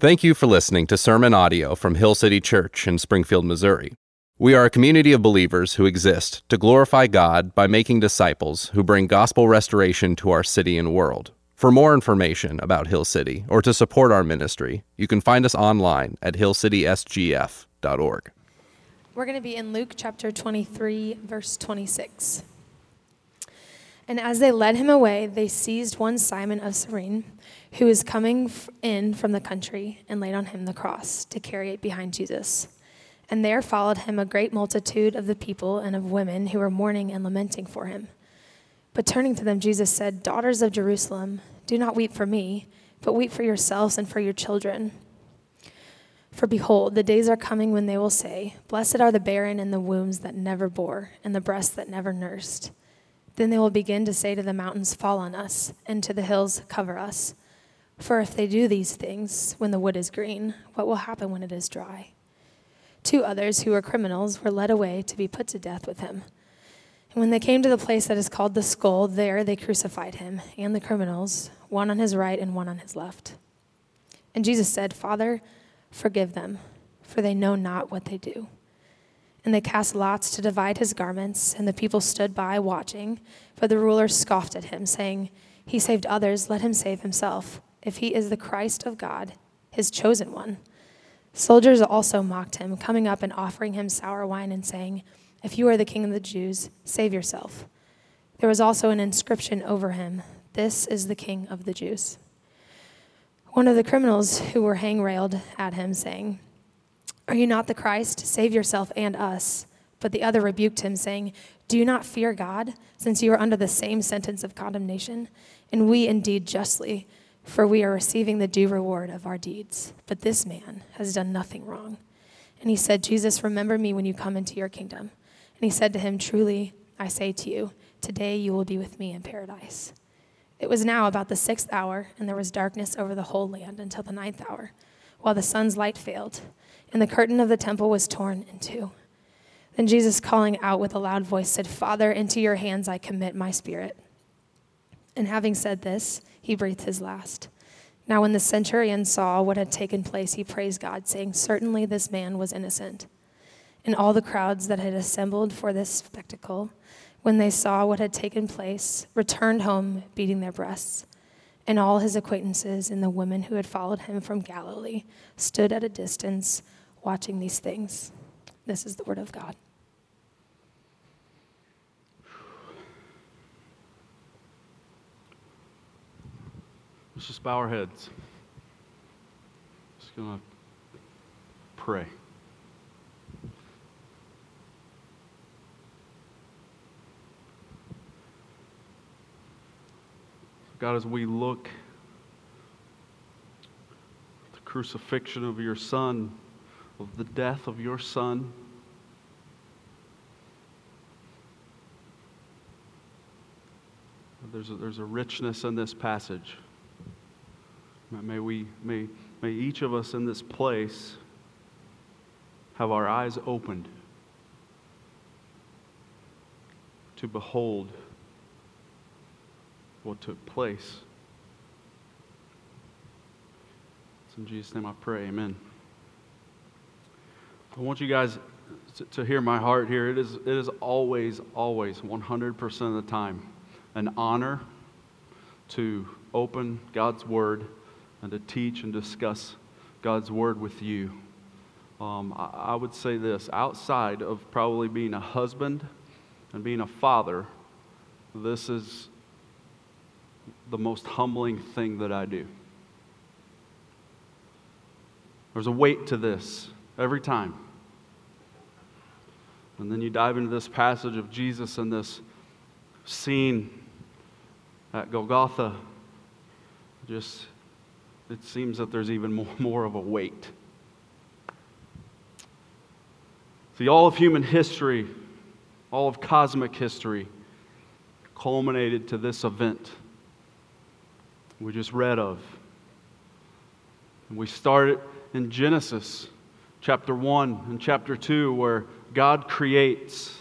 Thank you for listening to sermon audio from Hill City Church in Springfield, Missouri. We are a community of believers who exist to glorify God by making disciples who bring gospel restoration to our city and world. For more information about Hill City or to support our ministry, you can find us online at hillcitysgf.org. We're going to be in Luke chapter 23, verse 26. And as they led him away, they seized one Simon of Cyrene, who was coming in from the country, and laid on him the cross to carry it behind Jesus. And there followed him a great multitude of the people and of women who were mourning and lamenting for him. But turning to them, Jesus said, Daughters of Jerusalem, do not weep for me, but weep for yourselves and for your children. For behold, the days are coming when they will say, Blessed are the barren and the wombs that never bore, and the breasts that never nursed. Then they will begin to say to the mountains, Fall on us, and to the hills, Cover us. For if they do these things when the wood is green, what will happen when it is dry? Two others who were criminals were led away to be put to death with him. And when they came to the place that is called the skull, there they crucified him and the criminals, one on his right and one on his left. And Jesus said, Father, forgive them, for they know not what they do. And they cast lots to divide his garments, and the people stood by watching. But the ruler scoffed at him, saying, He saved others, let him save himself, if he is the Christ of God, his chosen one. Soldiers also mocked him, coming up and offering him sour wine and saying, If you are the king of the Jews, save yourself. There was also an inscription over him This is the king of the Jews. One of the criminals who were hang railed at him, saying, are you not the Christ? Save yourself and us. But the other rebuked him, saying, Do you not fear God, since you are under the same sentence of condemnation? And we indeed justly, for we are receiving the due reward of our deeds. But this man has done nothing wrong. And he said, Jesus, remember me when you come into your kingdom. And he said to him, Truly, I say to you, today you will be with me in paradise. It was now about the sixth hour, and there was darkness over the whole land until the ninth hour, while the sun's light failed and the curtain of the temple was torn in two. Then Jesus, calling out with a loud voice, said, Father, into your hands I commit my spirit. And having said this, he breathed his last. Now, when the centurion saw what had taken place, he praised God, saying, Certainly this man was innocent. And all the crowds that had assembled for this spectacle, when they saw what had taken place, returned home beating their breasts. And all his acquaintances and the women who had followed him from Galilee stood at a distance watching these things. This is the word of God. Let's just bow our heads. Just going to pray. God, as we look at the crucifixion of your Son, of the death of your Son. There's a, there's a richness in this passage. May, we, may, may each of us in this place have our eyes opened to behold what took place. It's in Jesus' name I pray. Amen. I want you guys to, to hear my heart here. It is, it is always, always, 100% of the time, an honor to open God's Word and to teach and discuss God's Word with you. Um, I, I would say this outside of probably being a husband and being a father, this is the most humbling thing that I do. There's a weight to this every time. And then you dive into this passage of Jesus and this scene at Golgotha. Just, it seems that there's even more, more of a weight. See, all of human history, all of cosmic history, culminated to this event we just read of. And we started in Genesis chapter 1 and chapter 2, where God creates.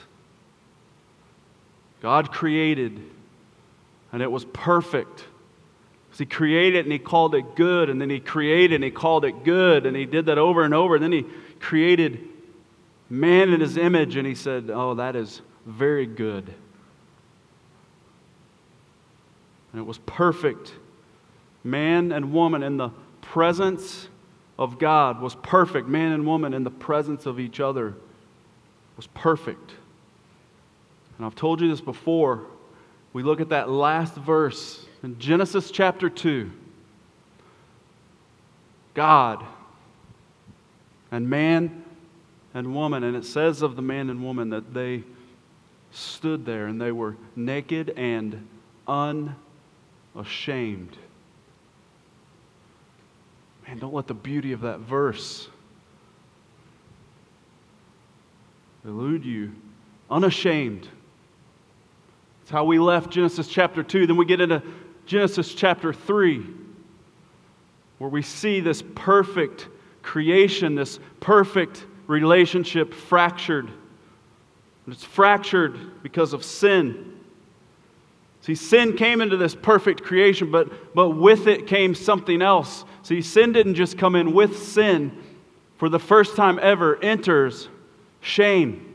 God created, and it was perfect. He created and he called it good, and then he created and he called it good, and he did that over and over. And then he created man in his image, and he said, Oh, that is very good. And it was perfect. Man and woman in the presence of God was perfect. Man and woman in the presence of each other was perfect. And I've told you this before. We look at that last verse in Genesis chapter 2. God and man and woman, and it says of the man and woman that they stood there and they were naked and unashamed. Man, don't let the beauty of that verse elude you. Unashamed. That's how we left Genesis chapter 2. Then we get into Genesis chapter 3, where we see this perfect creation, this perfect relationship fractured. And it's fractured because of sin. See, sin came into this perfect creation, but, but with it came something else. See, sin didn't just come in with sin, for the first time ever enters shame.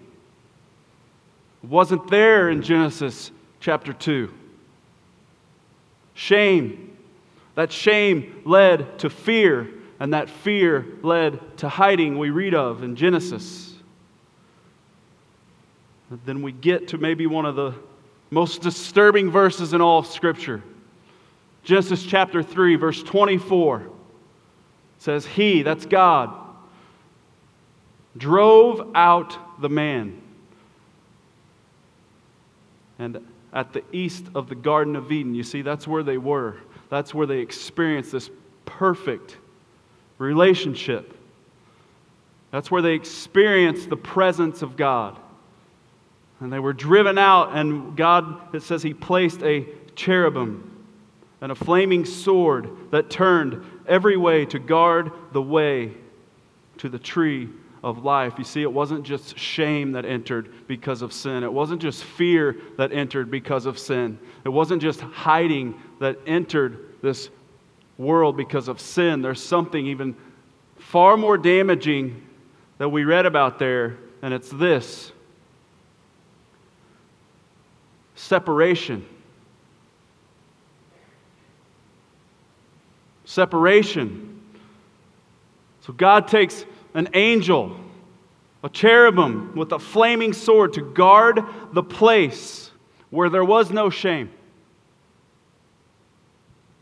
It wasn't there in Genesis chapter 2. Shame. That shame led to fear, and that fear led to hiding, we read of in Genesis. Then we get to maybe one of the most disturbing verses in all of Scripture. Genesis chapter 3, verse 24 says, He, that's God, drove out the man. And at the east of the Garden of Eden, you see, that's where they were. That's where they experienced this perfect relationship. That's where they experienced the presence of God. And they were driven out, and God, it says, He placed a cherubim and a flaming sword that turned every way to guard the way to the tree of life. You see, it wasn't just shame that entered because of sin. It wasn't just fear that entered because of sin. It wasn't just hiding that entered this world because of sin. There's something even far more damaging that we read about there, and it's this separation. separation. So God takes an angel, a cherubim with a flaming sword to guard the place where there was no shame,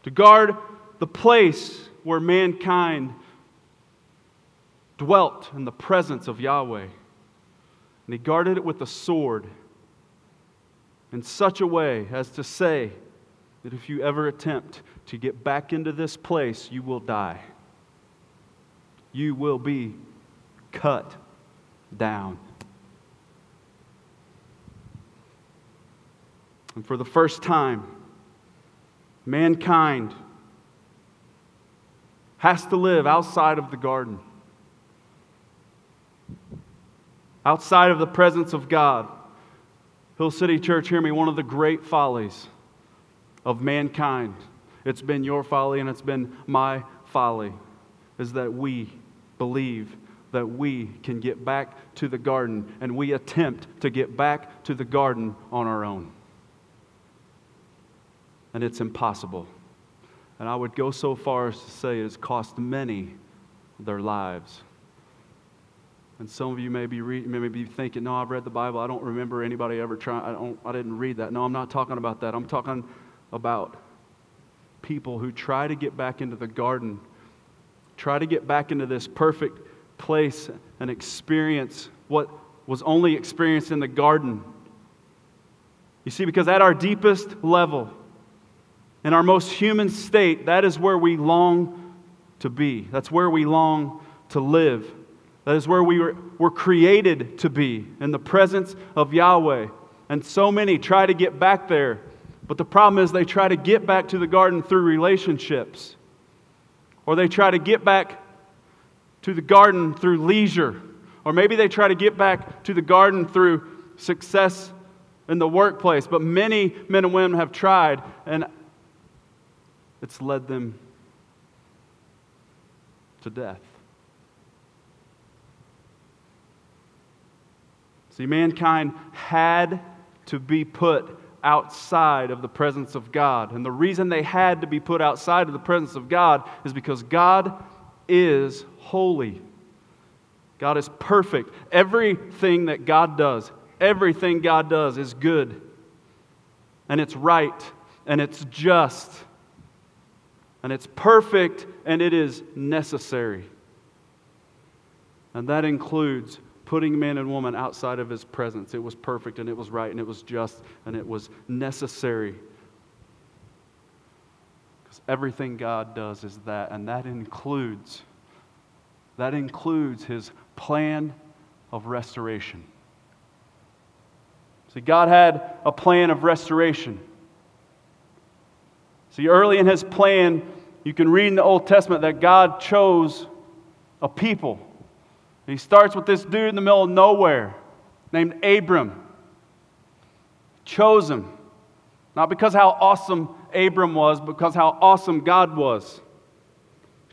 to guard the place where mankind dwelt in the presence of Yahweh. And he guarded it with a sword in such a way as to say that if you ever attempt to get back into this place, you will die. You will be cut down. And for the first time, mankind has to live outside of the garden, outside of the presence of God. Hill City Church, hear me, one of the great follies of mankind it's been your folly and it's been my folly, is that we believe that we can get back to the garden and we attempt to get back to the garden on our own. And it's impossible. And I would go so far as to say it has cost many their lives. And some of you may be, re- may be thinking, no, I've read the Bible. I don't remember anybody ever trying. I, don't, I didn't read that. No, I'm not talking about that. I'm talking about people who try to get back into the garden, try to get back into this perfect place and experience what was only experienced in the garden. You see, because at our deepest level, in our most human state, that is where we long to be. That's where we long to live. That is where we were, were created to be, in the presence of Yahweh. And so many try to get back there but the problem is they try to get back to the garden through relationships, or they try to get back to the garden through leisure, or maybe they try to get back to the garden through success in the workplace. But many men and women have tried, and it's led them to death. See, mankind had to be put outside of the presence of God. And the reason they had to be put outside of the presence of God is because God is holy. God is perfect. Everything that God does, everything God does is good. And it's right. And it's just. And it's perfect. And it is necessary. And that includes putting man and woman outside of his presence. It was perfect and it was right and it was just and it was necessary. Because everything God does is that, and that includes that includes his plan of restoration. See, God had a plan of restoration. See, early in his plan, you can read in the Old Testament that God chose a people he starts with this dude in the middle of nowhere named Abram. Chose him. Not because how awesome Abram was, but because how awesome God was.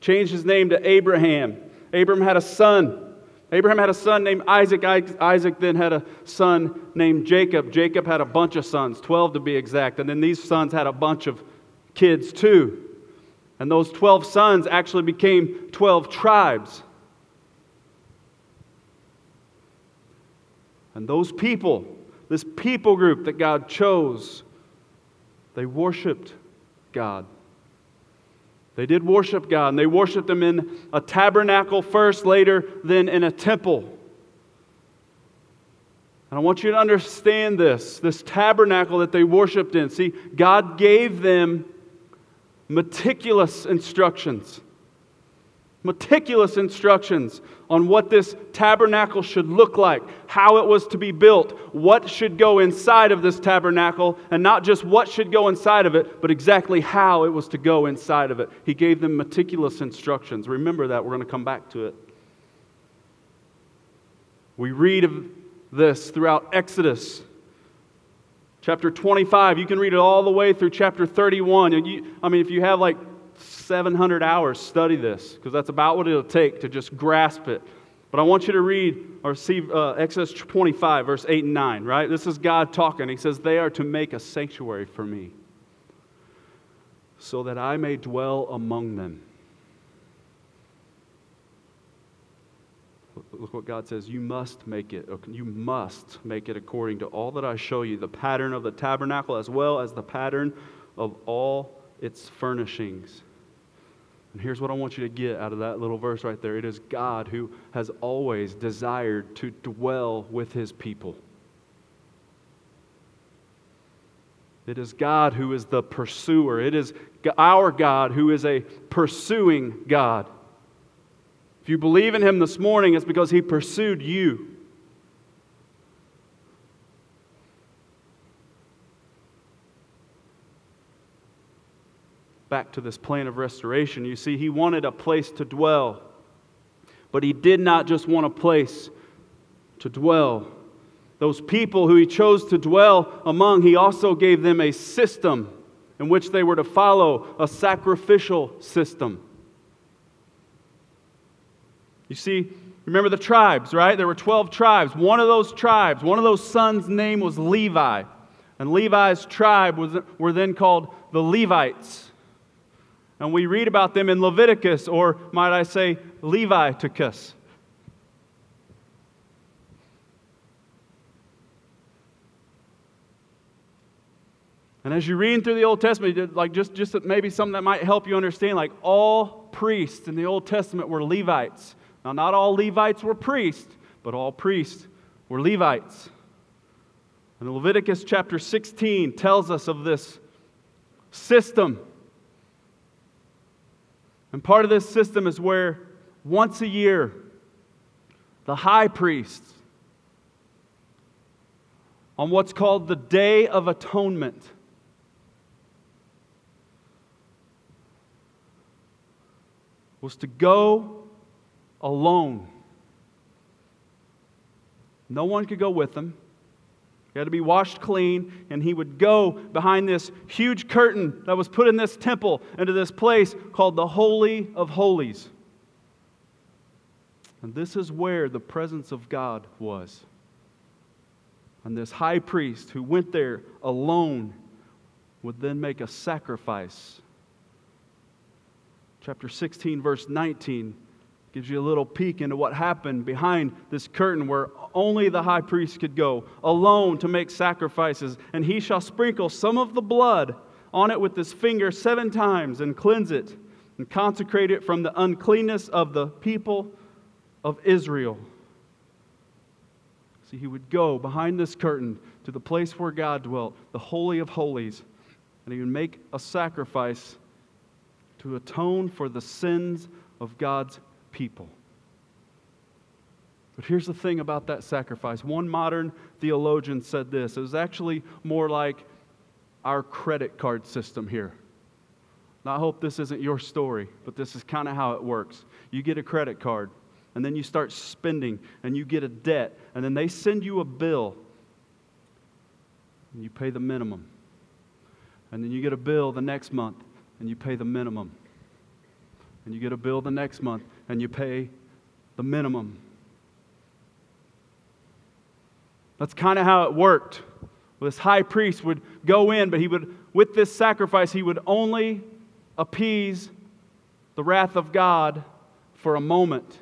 Changed his name to Abraham. Abram had a son. Abraham had a son named Isaac. Isaac then had a son named Jacob. Jacob had a bunch of sons, 12 to be exact. And then these sons had a bunch of kids too. And those 12 sons actually became 12 tribes. And those people, this people group that God chose, they worshiped God. They did worship God, and they worshiped Him in a tabernacle first, later, then in a temple. And I want you to understand this this tabernacle that they worshiped in. See, God gave them meticulous instructions meticulous instructions on what this tabernacle should look like, how it was to be built, what should go inside of this tabernacle, and not just what should go inside of it, but exactly how it was to go inside of it. He gave them meticulous instructions. Remember that. We're going to come back to it. We read of this throughout Exodus. Chapter 25, you can read it all the way through chapter 31. And you, I mean, if you have like 700 hours study this because that's about what it'll take to just grasp it. But I want you to read or see uh, Exodus 25, verse 8 and 9, right? This is God talking. He says, They are to make a sanctuary for me so that I may dwell among them. Look what God says. You must make it. You must make it according to all that I show you the pattern of the tabernacle as well as the pattern of all its furnishings. And here's what I want you to get out of that little verse right there it is God who has always desired to dwell with his people. It is God who is the pursuer. It is our God who is a pursuing God. If you believe in him this morning, it's because he pursued you. Back to this plan of restoration. You see, he wanted a place to dwell, but he did not just want a place to dwell. Those people who he chose to dwell among, he also gave them a system in which they were to follow, a sacrificial system. You see, remember the tribes, right? There were 12 tribes. One of those tribes, one of those sons' name was Levi. And Levi's tribe was, were then called the Levites. And we read about them in Leviticus, or might I say, Leviticus. And as you read through the Old Testament, like just, just maybe something that might help you understand, like all priests in the Old Testament were Levites. Now, not all Levites were priests, but all priests were Levites. And Leviticus chapter 16 tells us of this system and part of this system is where once a year, the high priest, on what's called the Day of Atonement, was to go alone. No one could go with him. He had to be washed clean, and he would go behind this huge curtain that was put in this temple into this place called the Holy of Holies. And this is where the presence of God was. And this high priest who went there alone would then make a sacrifice. Chapter 16, verse 19 gives you a little peek into what happened behind this curtain where only the high priest could go alone to make sacrifices. And he shall sprinkle some of the blood on it with his finger seven times and cleanse it and consecrate it from the uncleanness of the people of Israel. See, he would go behind this curtain to the place where God dwelt, the Holy of Holies, and he would make a sacrifice to atone for the sins of God's people. But here's the thing about that sacrifice. One modern theologian said this it was actually more like our credit card system here. Now, I hope this isn't your story, but this is kind of how it works. You get a credit card, and then you start spending, and you get a debt, and then they send you a bill, and you pay the minimum. And then you get a bill the next month, and you pay the minimum. And you get a bill the next month, and you pay the minimum. That's kind of how it worked. This high priest would go in, but he would, with this sacrifice, he would only appease the wrath of God for a moment.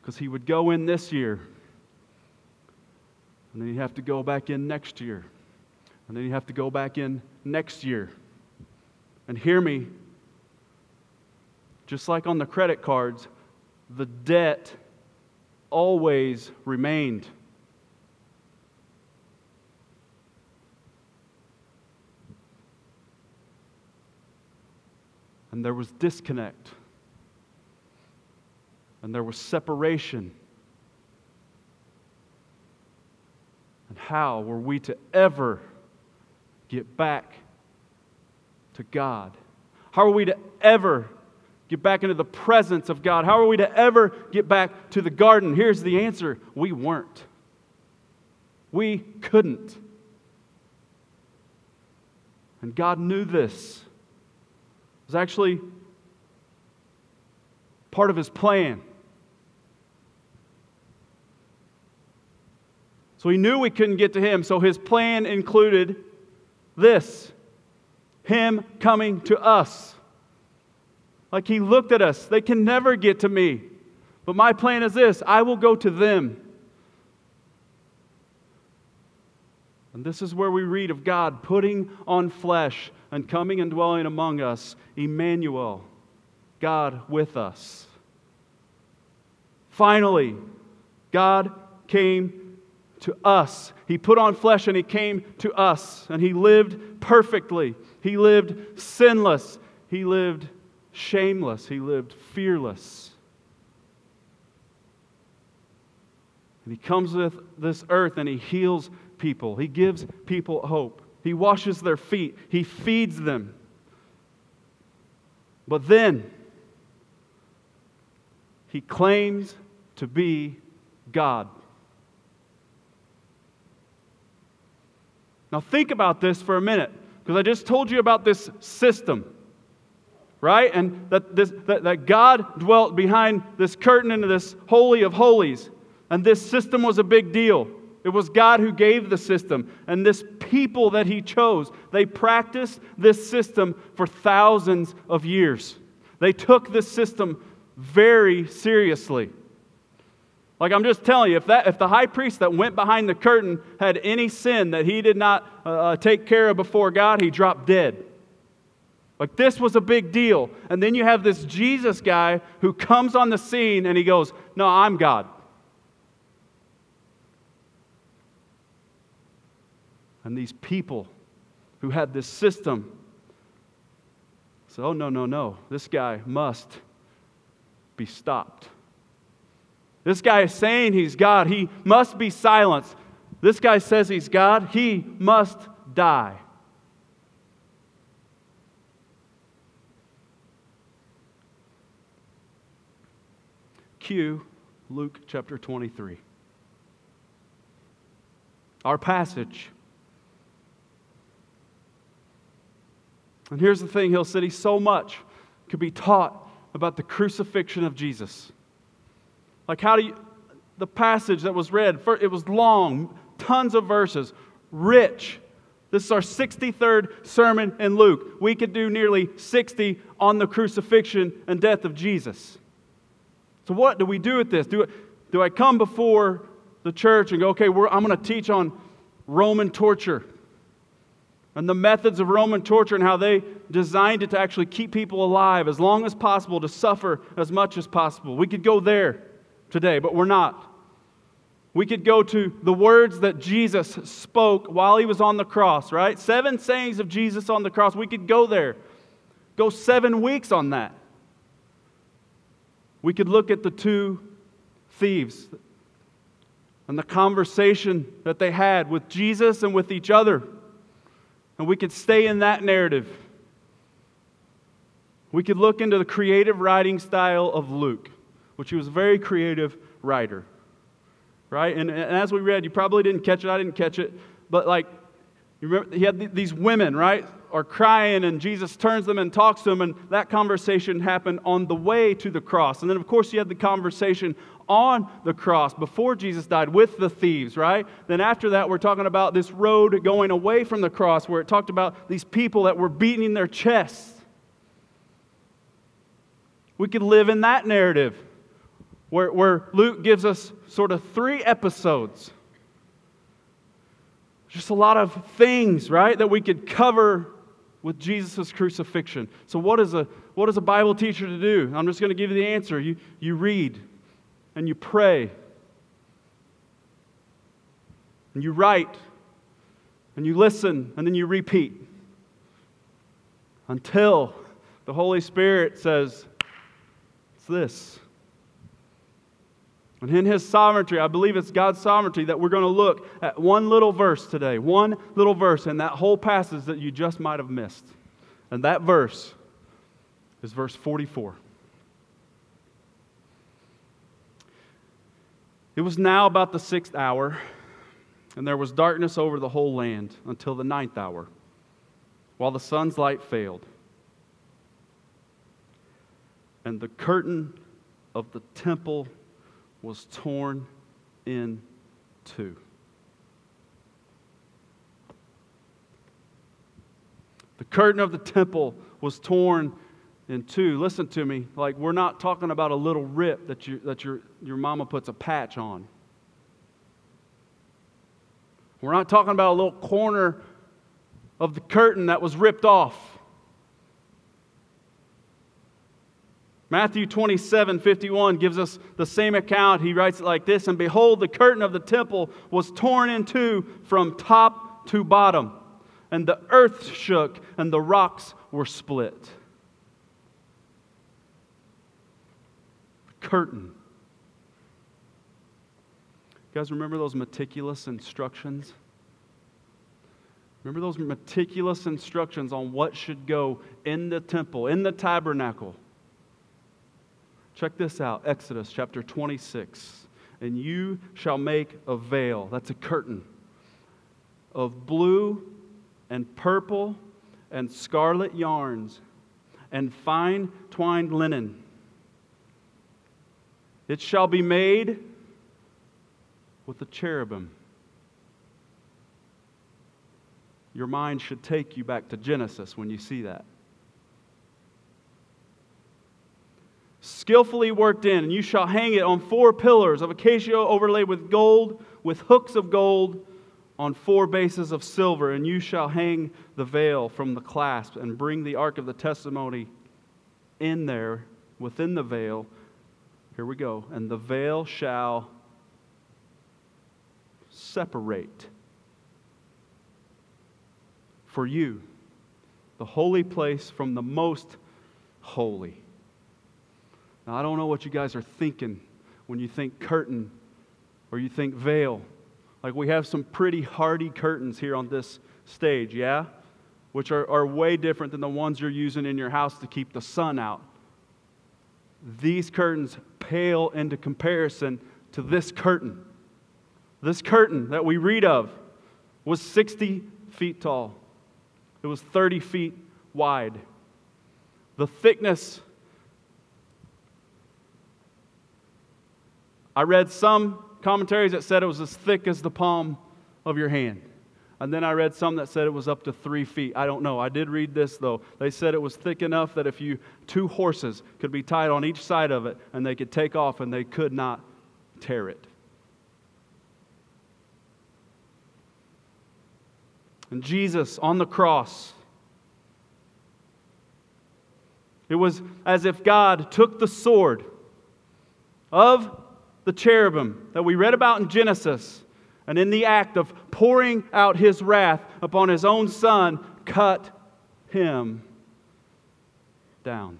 Because he would go in this year, and then he'd have to go back in next year, and then he'd have to go back in next year. And hear me, just like on the credit cards, the debt always remained. And there was disconnect. And there was separation. And how were we to ever get back to God? How are we to ever get back into the presence of God? How are we to ever get back to the garden? Here's the answer we weren't. We couldn't. And God knew this. It was actually part of His plan. So He knew we couldn't get to Him, so His plan included this Him coming to us. Like he looked at us. They can never get to me. But my plan is this I will go to them. And this is where we read of God putting on flesh and coming and dwelling among us, Emmanuel, God with us. Finally, God came to us. He put on flesh and He came to us. And He lived perfectly. He lived sinless. He lived shameless, he lived fearless. And he comes with this earth and he heals people, he gives people hope, he washes their feet, he feeds them. But then, he claims to be God. Now, think about this for a minute, because I just told you about this system right? And that, this, that, that God dwelt behind this curtain into this Holy of Holies. And this system was a big deal. It was God who gave the system. And this people that He chose, they practiced this system for thousands of years. They took this system very seriously. Like I'm just telling you, if, that, if the high priest that went behind the curtain had any sin that he did not uh, uh take care of before God, he dropped dead. Like, this was a big deal. And then you have this Jesus guy who comes on the scene and he goes, No, I'm God. And these people who had this system said, Oh, no, no, no. This guy must be stopped. This guy is saying he's God. He must be silenced. This guy says he's God. He must die. Cue Luke chapter 23. our passage. And here's the thing, Hill City so much could be taught about the crucifixion of Jesus. Like, how do you, the passage that was read, it was long, tons of verses, rich. This is our 63rd sermon in Luke. We could do nearly 60 on the crucifixion and death of Jesus. So, what do we do with this? Do, do I come before the church and go, okay, I'm going to teach on Roman torture and the methods of Roman torture and how they designed it to actually keep people alive as long as possible, to suffer as much as possible? We could go there today, but we're not. We could go to the words that Jesus spoke while he was on the cross, right? Seven sayings of Jesus on the cross. We could go there, go seven weeks on that. We could look at the two thieves and the conversation that they had with Jesus and with each other. And we could stay in that narrative. We could look into the creative writing style of Luke, which he was a very creative writer. Right? And, and as we read, you probably didn't catch it, I didn't catch it, but like, you remember, he had these women, right? Are crying, and Jesus turns them and talks to them, and that conversation happened on the way to the cross. And then, of course, you had the conversation on the cross before Jesus died with the thieves, right? Then after that, we're talking about this road going away from the cross where it talked about these people that were beating their chests. We could live in that narrative where, where Luke gives us sort of three episodes. Just a lot of things, right, that we could cover with Jesus' crucifixion. So, what is, a, what is a Bible teacher to do? I'm just going to give you the answer. You, you read and you pray and you write and you listen and then you repeat until the Holy Spirit says, It's this. And in His sovereignty, I believe it's God's sovereignty that we're going to look at one little verse today, one little verse in that whole passage that you just might have missed. And that verse is verse 44. It was now about the sixth hour, and there was darkness over the whole land until the ninth hour, while the sun's light failed. And the curtain of the temple was torn in two. The curtain of the temple was torn in two. Listen to me, like we're not talking about a little rip that, you, that your, your mama puts a patch on. We're not talking about a little corner of the curtain that was ripped off. Matthew 27 51 gives us the same account. He writes it like this And behold, the curtain of the temple was torn in two from top to bottom, and the earth shook, and the rocks were split. The curtain. You guys remember those meticulous instructions? Remember those meticulous instructions on what should go in the temple, in the tabernacle? Check this out Exodus chapter 26. And you shall make a veil, that's a curtain, of blue and purple and scarlet yarns and fine twined linen. It shall be made with a cherubim. Your mind should take you back to Genesis when you see that. Skillfully worked in, and you shall hang it on four pillars of acacia overlaid with gold, with hooks of gold on four bases of silver, and you shall hang the veil from the clasp and bring the ark of the testimony in there within the veil. Here we go. And the veil shall separate for you the holy place from the most holy. Now, I don't know what you guys are thinking when you think curtain or you think veil. Like, we have some pretty hardy curtains here on this stage, yeah? Which are, are way different than the ones you're using in your house to keep the sun out. These curtains pale into comparison to this curtain. This curtain that we read of was 60 feet tall, it was 30 feet wide. The thickness, I read some commentaries that said it was as thick as the palm of your hand. And then I read some that said it was up to three feet. I don't know. I did read this though. They said it was thick enough that if you two horses could be tied on each side of it and they could take off and they could not tear it. And Jesus on the cross, it was as if God took the sword of the cherubim that we read about in Genesis and in the act of pouring out his wrath upon his own son, cut him down.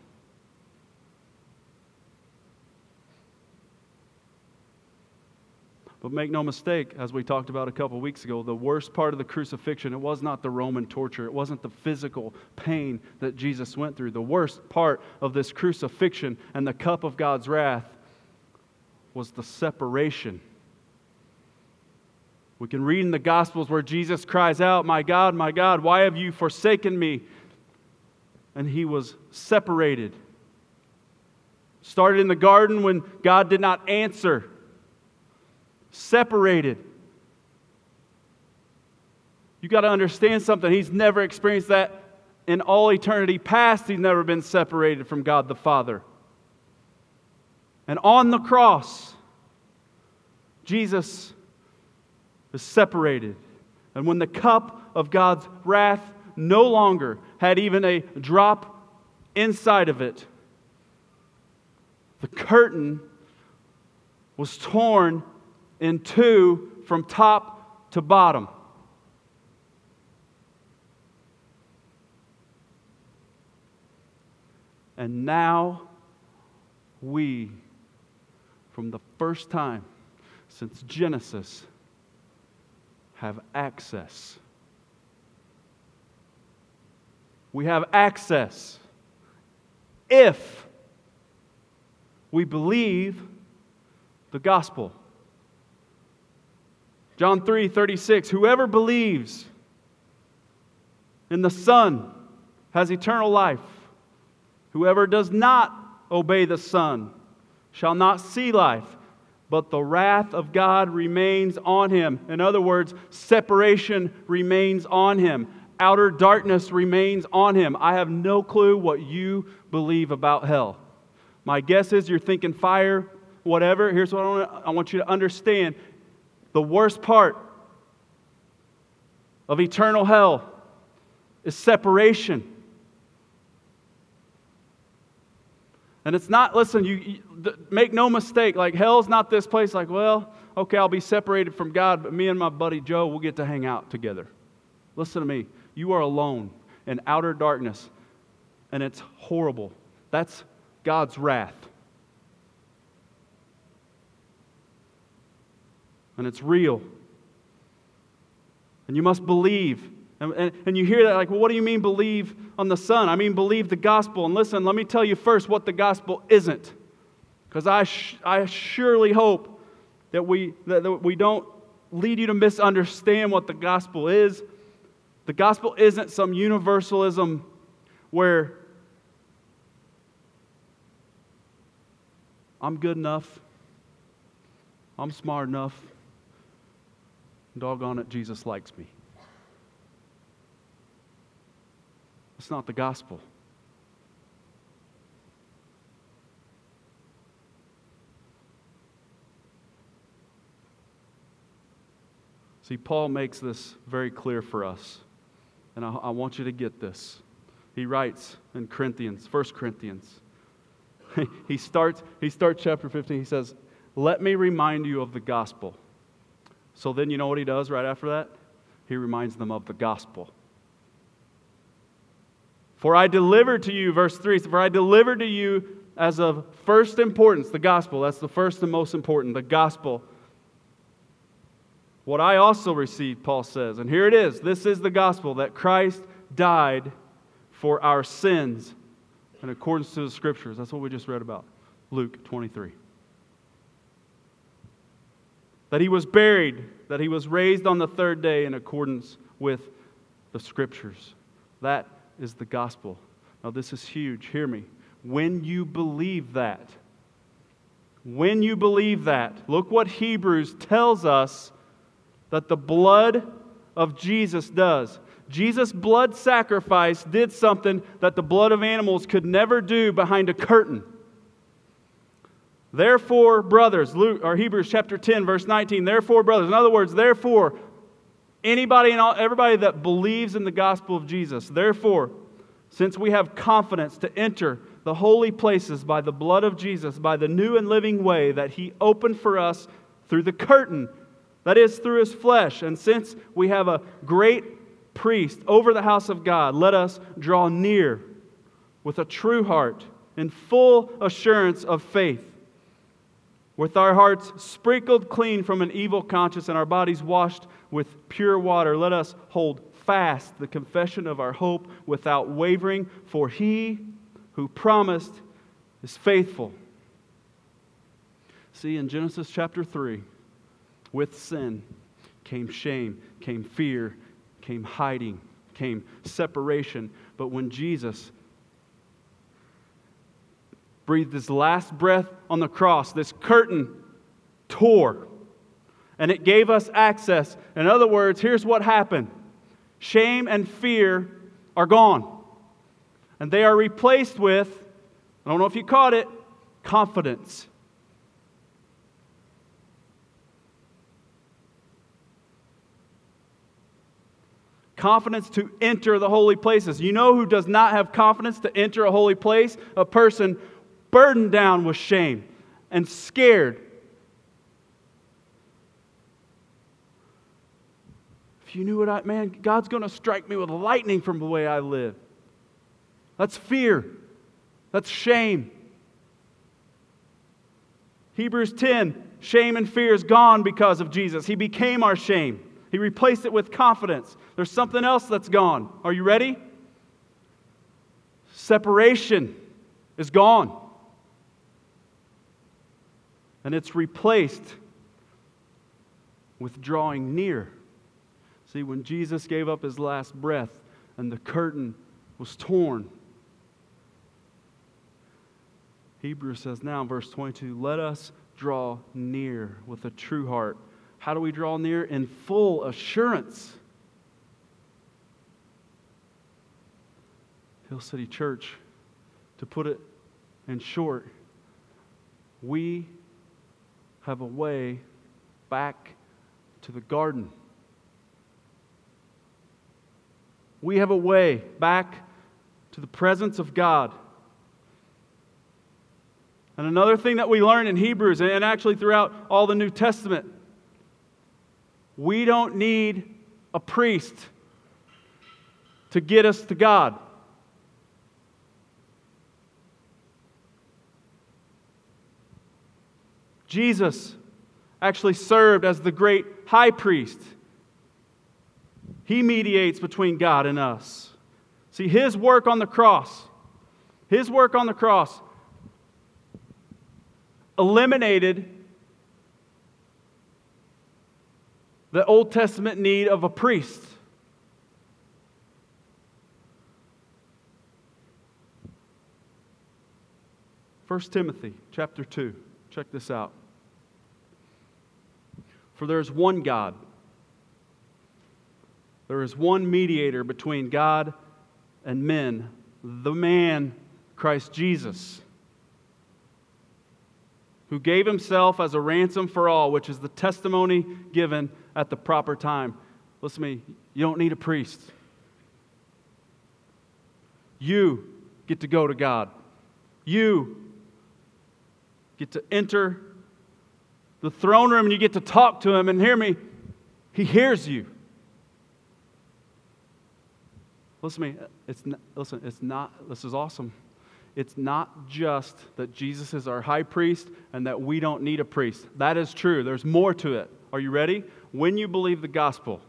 But make no mistake, as we talked about a couple weeks ago, the worst part of the crucifixion, it was not the Roman torture. It wasn't the physical pain that Jesus went through. The worst part of this crucifixion and the cup of God's wrath was the separation we can read in the Gospels where Jesus cries out, My God, my God, why have you forsaken me? And he was separated. Started in the garden when God did not answer. Separated. You got to understand something. He's never experienced that in all eternity past. He's never been separated from God the Father. And on the cross, Jesus is separated. And when the cup of God's wrath no longer had even a drop inside of it, the curtain was torn in two from top to bottom. And now we, from the first time since Genesis, have access. We have access if we believe the gospel. John 3 36 Whoever believes in the Son has eternal life. Whoever does not obey the Son shall not see life, but the wrath of God remains on him. In other words, separation remains on him. Outer darkness remains on him. I have no clue what you believe about hell. My guess is you're thinking fire, whatever. Here's what I want, I want you to understand the worst part of eternal hell is separation. And it's not, listen, you, you, make no mistake, like hell's not this place like, well, okay, I'll be separated from God, but me and my buddy Joe, we'll get to hang out together. Listen to me. You are alone in outer darkness, and it's horrible. That's God's wrath. And it's real. And you must believe and, and, and, you hear that, like, well, what do you mean believe on the Son? I mean believe the gospel. And listen, let me tell you first what the gospel isn't. Because I, sh- I surely hope that we, that, that we don't lead you to misunderstand what the gospel is. The gospel isn't some universalism where I'm good enough, I'm smart enough, doggone it, Jesus likes me. It's not the gospel. See, Paul makes this very clear for us, and I, I, want you to get this. He writes in Corinthians, 1 Corinthians. he, starts, he starts chapter 15. He says, Let me remind you of the gospel. So then, you know what he does right after that? He reminds them of the gospel. For I delivered to you, verse 3, for I delivered to you as of first importance the gospel. That's the first and most important, the gospel. What I also received, Paul says, and here it is this is the gospel that Christ died for our sins in accordance to the scriptures. That's what we just read about. Luke 23. that he was buried, that he was raised on the third day in accordance with the scriptures. That is the gospel. Now, this is huge. Hear me. When you believe that, when you believe that, look what Hebrews tells us that the blood of Jesus does. Jesus' blood sacrifice did something that the blood of animals could never do behind a curtain. Therefore, brothers, Luke, or Hebrews chapter 10, verse 19, therefore, brothers, in other words, therefore, anybody and all, everybody that believes in the gospel of Jesus, therefore, since we have confidence to enter the holy places by the blood of Jesus, by the new and living way that he opened for us through the curtain, that is, through his flesh, and since we have a great priest over the house of God, let us draw near with a true heart in full assurance of faith with our hearts sprinkled clean from an evil conscience and our bodies washed with pure water, let us hold fast the confession of our hope without wavering, for he who promised is faithful. See, in Genesis chapter 3, with sin came shame, came fear, came hiding, came separation. But when Jesus breathed his last breath on the cross, this curtain tore and it gave us access. In other words, here's what happened shame and fear are gone, and they are replaced with, I don't know if you caught it, confidence. confidence to enter the holy places. You know who does not have confidence to enter a holy place? A person burdened down with shame and scared. If you knew what I, man, God's going to strike me with lightning from the way I live. That's fear. That's shame. Hebrews 10 shame and fear is gone because of Jesus. He became our shame, He replaced it with confidence. There's something else that's gone. Are you ready? Separation is gone and it's replaced with drawing near. See, when Jesus gave up his last breath and the curtain was torn, Hebrews says now verse 22 let us draw near with a true heart. How do we draw near? In full assurance. Hill City Church, to put it in short, we have a way back to the garden. We have a way back to the presence of God. And another thing that we learn in Hebrews and actually throughout all the New Testament, we don't need a priest to get us to God. Jesus actually served as the great high priest. He mediates between God and us. See, his work on the cross, his work on the cross eliminated the Old Testament need of a priest. First Timothy chapter 2. Check this out. For there is one God. There is one mediator between God and men, the man, Christ Jesus, who gave himself as a ransom for all, which is the testimony given at the proper time. Listen to me, you don't need a priest. You get to go to God. You get to enter the throne room and you get to talk to him and hear me, he hears you. Listen to me. It's not, listen, it's not, this is awesome. It's not just that Jesus is our high priest and that we don't need a priest. That is true. There's more to it. Are you ready? When you believe the gospel,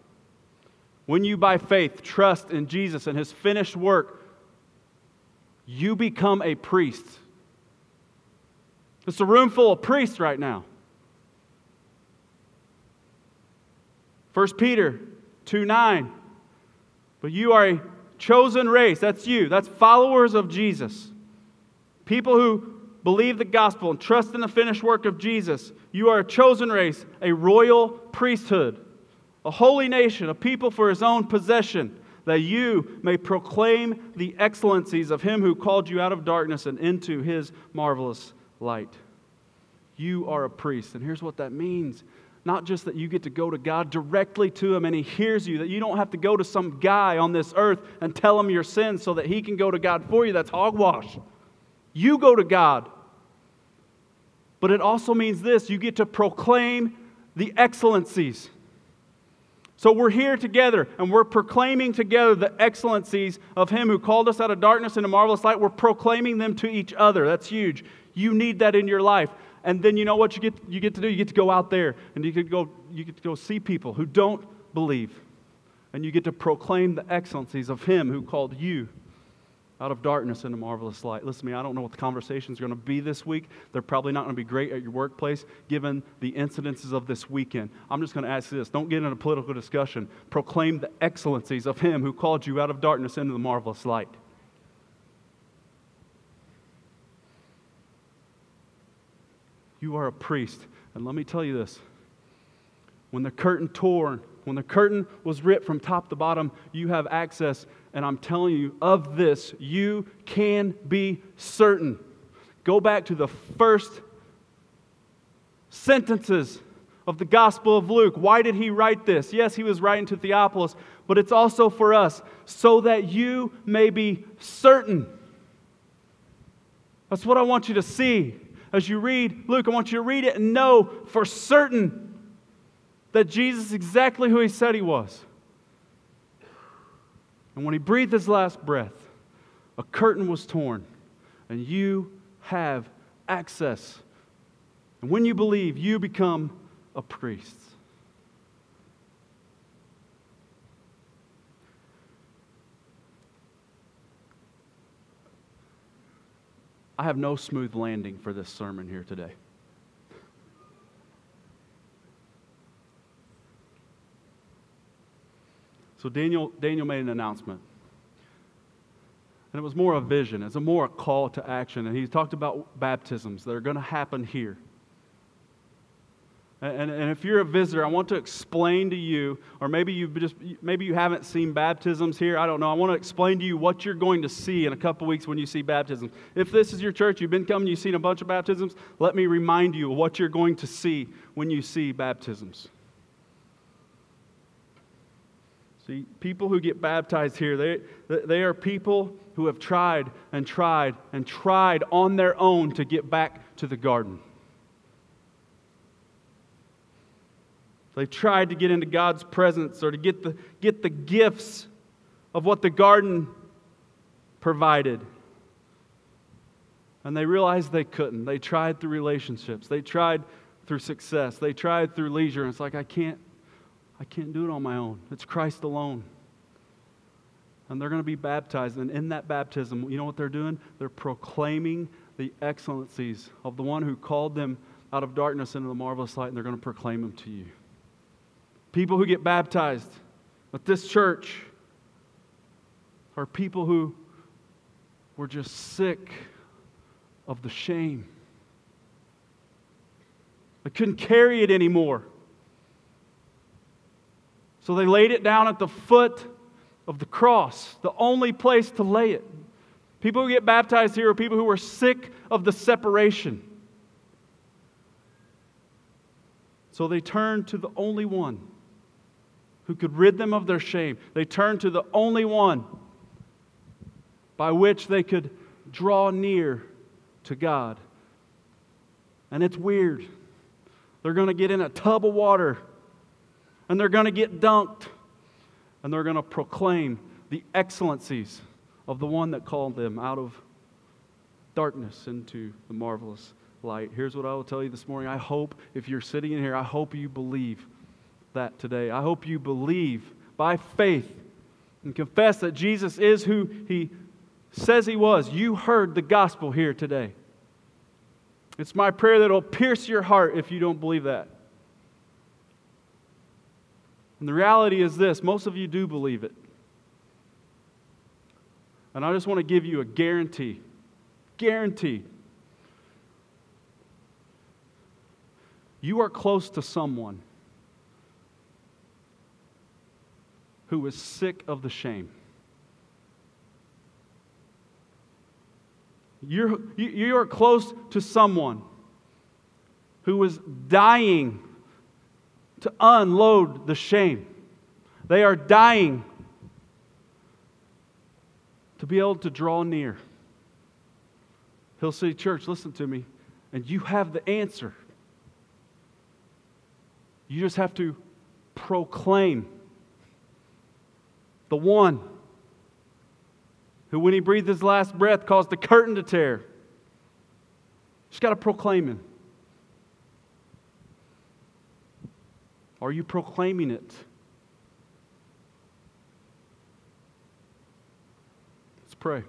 when you by faith trust in Jesus and his finished work, you become a priest. It's a room full of priests right now. 1 Peter 2 9. But you are a chosen race. That's you. That's followers of Jesus. People who believe the gospel and trust in the finished work of Jesus. You are a chosen race, a royal priesthood, a holy nation, a people for his own possession, that you may proclaim the excellencies of him who called you out of darkness and into his marvelous light. You are a priest. And here's what that means not just that you get to go to God directly to Him and He hears you, that you don't have to go to some guy on this earth and tell him your sins so that He can go to God for you. That's hogwash. You go to God. But it also means this you get to proclaim the excellencies. So we're here together and we're proclaiming together the excellencies of Him who called us out of darkness into marvelous light. We're proclaiming them to each other. That's huge. You need that in your life. And then you know what you get, you get to do? You get to go out there and you get go, you get to go see people who don't believe. And you get to proclaim the excellencies of Him who called you out of darkness into marvelous light. Listen to me, I don't know what the conversations are going to be this week. They're probably not going to be great at your workplace given the incidences of this weekend. I'm just going to ask this don't get into a political discussion. Proclaim the excellencies of Him who called you out of darkness into the marvelous light. You are a priest. And let me tell you this when the curtain tore, when the curtain was ripped from top to bottom, you have access. And I'm telling you, of this, you can be certain. Go back to the first sentences of the Gospel of Luke. Why did he write this? Yes, he was writing to Theophilus, but it's also for us, so that you may be certain. That's what I want you to see as you read Luke, I want you to read it and know for certain that Jesus is exactly who he said he was. And when he breathed his last breath, a curtain was torn, and you have access. And when you believe, you become a priest. I have no smooth landing for this sermon here today. So Daniel, Daniel made an announcement. And it was more a vision. It's a more a call to action. And he talked about baptisms that are going to happen here. And, and if you're a visitor, I want to explain to you, or maybe you just maybe you haven't seen baptisms here. I don't know. I want to explain to you what you're going to see in a couple weeks when you see baptisms. If this is your church, you've been coming, you've seen a bunch of baptisms. Let me remind you what you're going to see when you see baptisms. See, people who get baptized here, they, they are people who have tried and tried and tried on their own to get back to the garden. They tried to get into God's presence or to get the, get the gifts of what the garden provided. And they realized they couldn't. They tried through relationships. They tried through success. They tried through leisure. And it's like, I can't, I can't do it on my own. It's Christ alone. And they're going to be baptized. And in that baptism, you know what they're doing? They're proclaiming the excellencies of the one who called them out of darkness into the marvelous light, and they're going to proclaim them to you. People who get baptized at this church are people who were just sick of the shame. They couldn't carry it anymore. So they laid it down at the foot of the cross, the only place to lay it. People who get baptized here are people who are sick of the separation. So they turn to the only one who could rid them of their shame. They turned to the only one by which they could draw near to God. And it's weird. They're going to get in a tub of water and they're going to get dunked and they're going to proclaim the excellencies of the one that called them out of darkness into the marvelous light. Here's what I will tell you this morning. I hope if you're sitting in here, I hope you believe that today. I hope you believe by faith and confess that Jesus is who he says he was. You heard the gospel here today. It's my prayer that it'll pierce your heart if you don't believe that. And the reality is this most of you do believe it. And I just want to give you a guarantee. Guarantee. You are close to someone who is sick of the shame. You're, you are close to someone who is dying to unload the shame. They are dying to be able to draw near. Hill City Church, listen to me, and you have the answer. You just have to proclaim the one who, when he breathed his last breath, caused the curtain to tear. Just got to proclaim him. Are you proclaiming it? Let's pray.